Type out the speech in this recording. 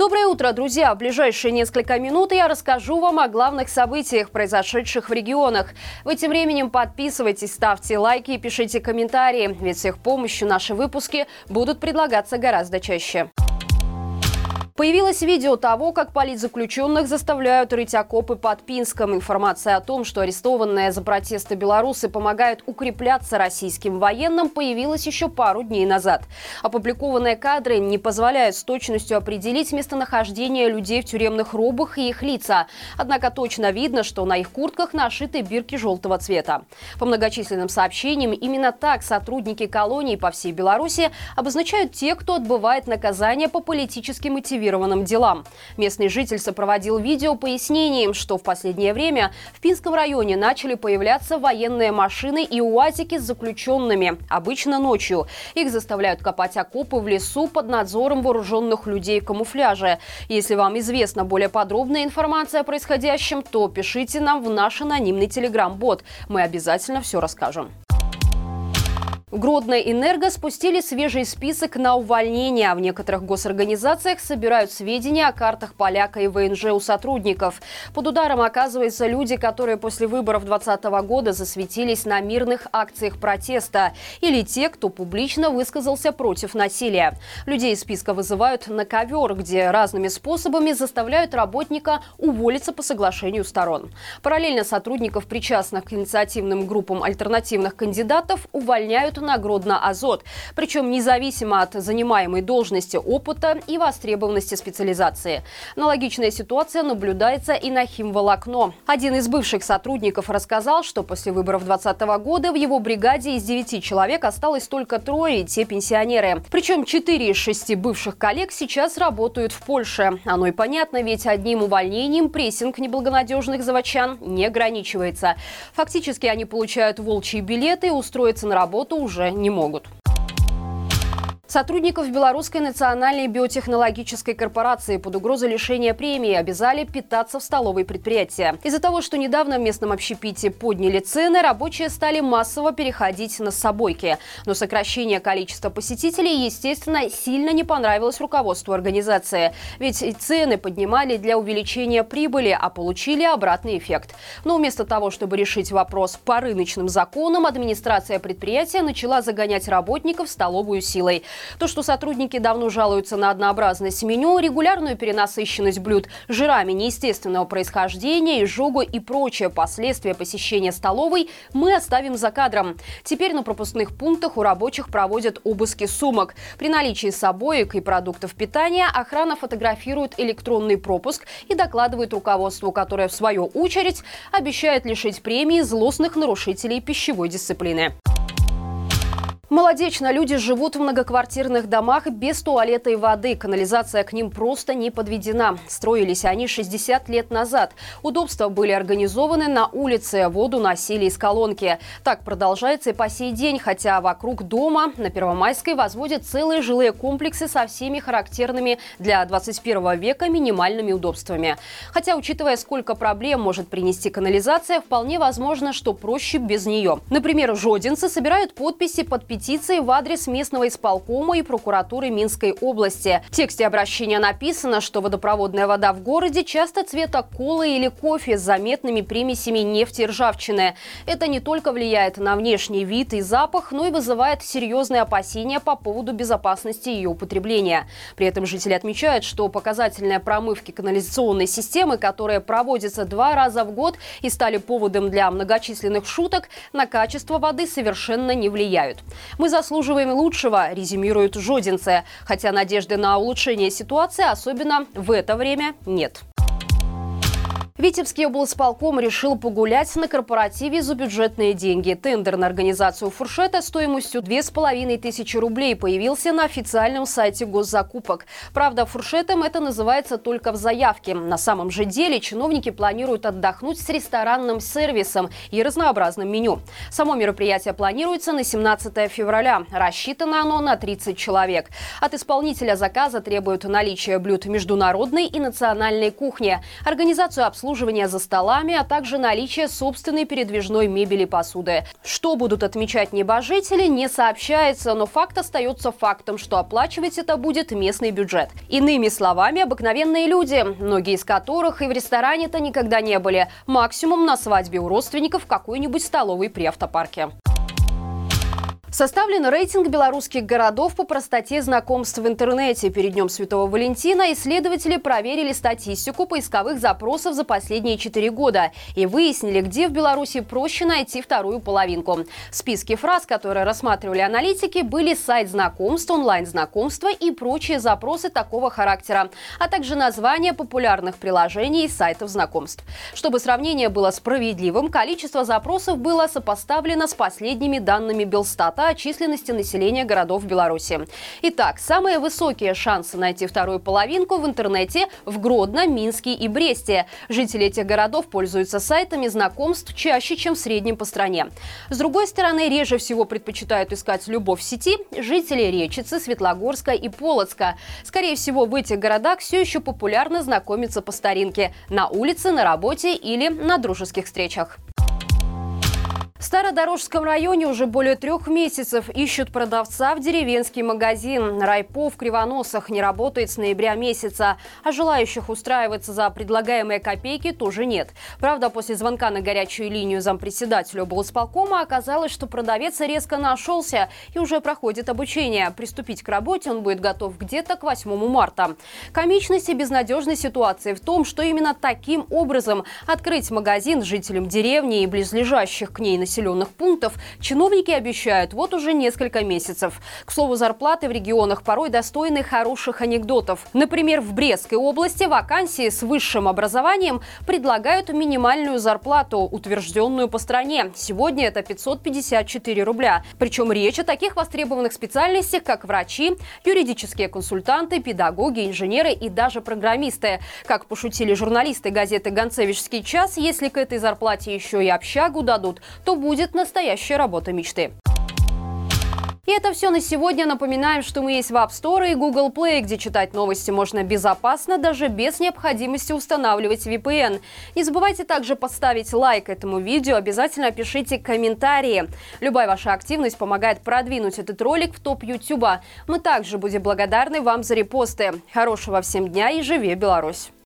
Доброе утро, друзья! В ближайшие несколько минут я расскажу вам о главных событиях, произошедших в регионах. Вы тем временем подписывайтесь, ставьте лайки и пишите комментарии, ведь с их помощью наши выпуски будут предлагаться гораздо чаще. Появилось видео того, как политзаключенных заставляют рыть окопы под Пинском. Информация о том, что арестованные за протесты белорусы помогают укрепляться российским военным, появилась еще пару дней назад. Опубликованные кадры не позволяют с точностью определить местонахождение людей в тюремных робах и их лица. Однако точно видно, что на их куртках нашиты бирки желтого цвета. По многочисленным сообщениям, именно так сотрудники колоний по всей Беларуси обозначают те, кто отбывает наказание по политически мотивированным коррумпированным делам. Местный житель сопроводил видео пояснением, что в последнее время в Пинском районе начали появляться военные машины и уазики с заключенными, обычно ночью. Их заставляют копать окопы в лесу под надзором вооруженных людей в камуфляже. Если вам известна более подробная информация о происходящем, то пишите нам в наш анонимный телеграм-бот. Мы обязательно все расскажем. В Гродно Энерго спустили свежий список на увольнение. В некоторых госорганизациях собирают сведения о картах поляка и ВНЖ у сотрудников. Под ударом оказываются люди, которые после выборов 2020 года засветились на мирных акциях протеста. Или те, кто публично высказался против насилия. Людей из списка вызывают на ковер, где разными способами заставляют работника уволиться по соглашению сторон. Параллельно сотрудников, причастных к инициативным группам альтернативных кандидатов, увольняют на Гродно-Азот. Причем независимо от занимаемой должности, опыта и востребованности специализации. Аналогичная ситуация наблюдается и на химволокно. Один из бывших сотрудников рассказал, что после выборов 2020 года в его бригаде из 9 человек осталось только трое, и те пенсионеры. Причем 4 из 6 бывших коллег сейчас работают в Польше. Оно и понятно, ведь одним увольнением прессинг неблагонадежных заводчан не ограничивается. Фактически они получают волчьи билеты и устроиться на работу уже уже не могут. Сотрудников Белорусской национальной биотехнологической корпорации под угрозой лишения премии обязали питаться в столовой предприятия. Из-за того, что недавно в местном общепите подняли цены, рабочие стали массово переходить на собойки. Но сокращение количества посетителей, естественно, сильно не понравилось руководству организации. Ведь цены поднимали для увеличения прибыли, а получили обратный эффект. Но вместо того, чтобы решить вопрос по рыночным законам, администрация предприятия начала загонять работников в столовую силой. То, что сотрудники давно жалуются на однообразность меню, регулярную перенасыщенность блюд жирами неестественного происхождения, изжогу и прочие последствия посещения столовой, мы оставим за кадром. Теперь на пропускных пунктах у рабочих проводят обыски сумок. При наличии собоек и продуктов питания охрана фотографирует электронный пропуск и докладывает руководству, которое в свою очередь обещает лишить премии злостных нарушителей пищевой дисциплины. Молодечно люди живут в многоквартирных домах без туалета и воды. Канализация к ним просто не подведена. Строились они 60 лет назад. Удобства были организованы на улице, воду носили из колонки. Так продолжается и по сей день, хотя вокруг дома на Первомайской возводят целые жилые комплексы со всеми характерными для 21 века минимальными удобствами. Хотя, учитывая, сколько проблем может принести канализация, вполне возможно, что проще без нее. Например, жодинцы собирают подписи под петицией петиции в адрес местного исполкома и прокуратуры Минской области. В тексте обращения написано, что водопроводная вода в городе часто цвета колы или кофе с заметными примесями нефти и ржавчины. Это не только влияет на внешний вид и запах, но и вызывает серьезные опасения по поводу безопасности ее употребления. При этом жители отмечают, что показательные промывки канализационной системы, которые проводятся два раза в год и стали поводом для многочисленных шуток, на качество воды совершенно не влияют. Мы заслуживаем лучшего, резюмируют жодинцы. Хотя надежды на улучшение ситуации особенно в это время нет. Витебский облсполком решил погулять на корпоративе за бюджетные деньги. Тендер на организацию фуршета стоимостью 2500 рублей появился на официальном сайте госзакупок. Правда, фуршетом это называется только в заявке. На самом же деле чиновники планируют отдохнуть с ресторанным сервисом и разнообразным меню. Само мероприятие планируется на 17 февраля. Рассчитано оно на 30 человек. От исполнителя заказа требуют наличия блюд международной и национальной кухни. Организацию обслуживания обслуживание за столами, а также наличие собственной передвижной мебели и посуды. Что будут отмечать небожители, не сообщается, но факт остается фактом, что оплачивать это будет местный бюджет. Иными словами, обыкновенные люди, многие из которых и в ресторане-то никогда не были. Максимум на свадьбе у родственников какой-нибудь столовой при автопарке. Составлен рейтинг белорусских городов по простоте знакомств в интернете. Перед Днем Святого Валентина исследователи проверили статистику поисковых запросов за последние четыре года и выяснили, где в Беларуси проще найти вторую половинку. В списке фраз, которые рассматривали аналитики, были сайт знакомств, онлайн-знакомства и прочие запросы такого характера, а также названия популярных приложений и сайтов знакомств. Чтобы сравнение было справедливым, количество запросов было сопоставлено с последними данными Белстата о численности населения городов Беларуси. Итак, самые высокие шансы найти вторую половинку в интернете в Гродно, Минске и Бресте. Жители этих городов пользуются сайтами знакомств чаще, чем в среднем по стране. С другой стороны, реже всего предпочитают искать любовь в сети жители Речицы, Светлогорска и Полоцка. Скорее всего, в этих городах все еще популярно знакомиться по старинке – на улице, на работе или на дружеских встречах. В Стародорожском районе уже более трех месяцев ищут продавца в деревенский магазин. Райпо в Кривоносах не работает с ноября месяца, а желающих устраиваться за предлагаемые копейки тоже нет. Правда, после звонка на горячую линию зампредседателю облсполкома оказалось, что продавец резко нашелся и уже проходит обучение. Приступить к работе он будет готов где-то к 8 марта. Комичность и безнадежность ситуации в том, что именно таким образом открыть магазин жителям деревни и близлежащих к ней населения населенных пунктов чиновники обещают вот уже несколько месяцев. К слову, зарплаты в регионах порой достойны хороших анекдотов. Например, в Брестской области вакансии с высшим образованием предлагают минимальную зарплату, утвержденную по стране. Сегодня это 554 рубля. Причем речь о таких востребованных специальностях, как врачи, юридические консультанты, педагоги, инженеры и даже программисты. Как пошутили журналисты газеты «Гонцевичский час», если к этой зарплате еще и общагу дадут, то будет настоящая работа мечты. И это все на сегодня. Напоминаем, что мы есть в App Store и Google Play, где читать новости можно безопасно, даже без необходимости устанавливать VPN. Не забывайте также поставить лайк этому видео, обязательно пишите комментарии. Любая ваша активность помогает продвинуть этот ролик в топ YouTube. Мы также будем благодарны вам за репосты. Хорошего всем дня и живи Беларусь!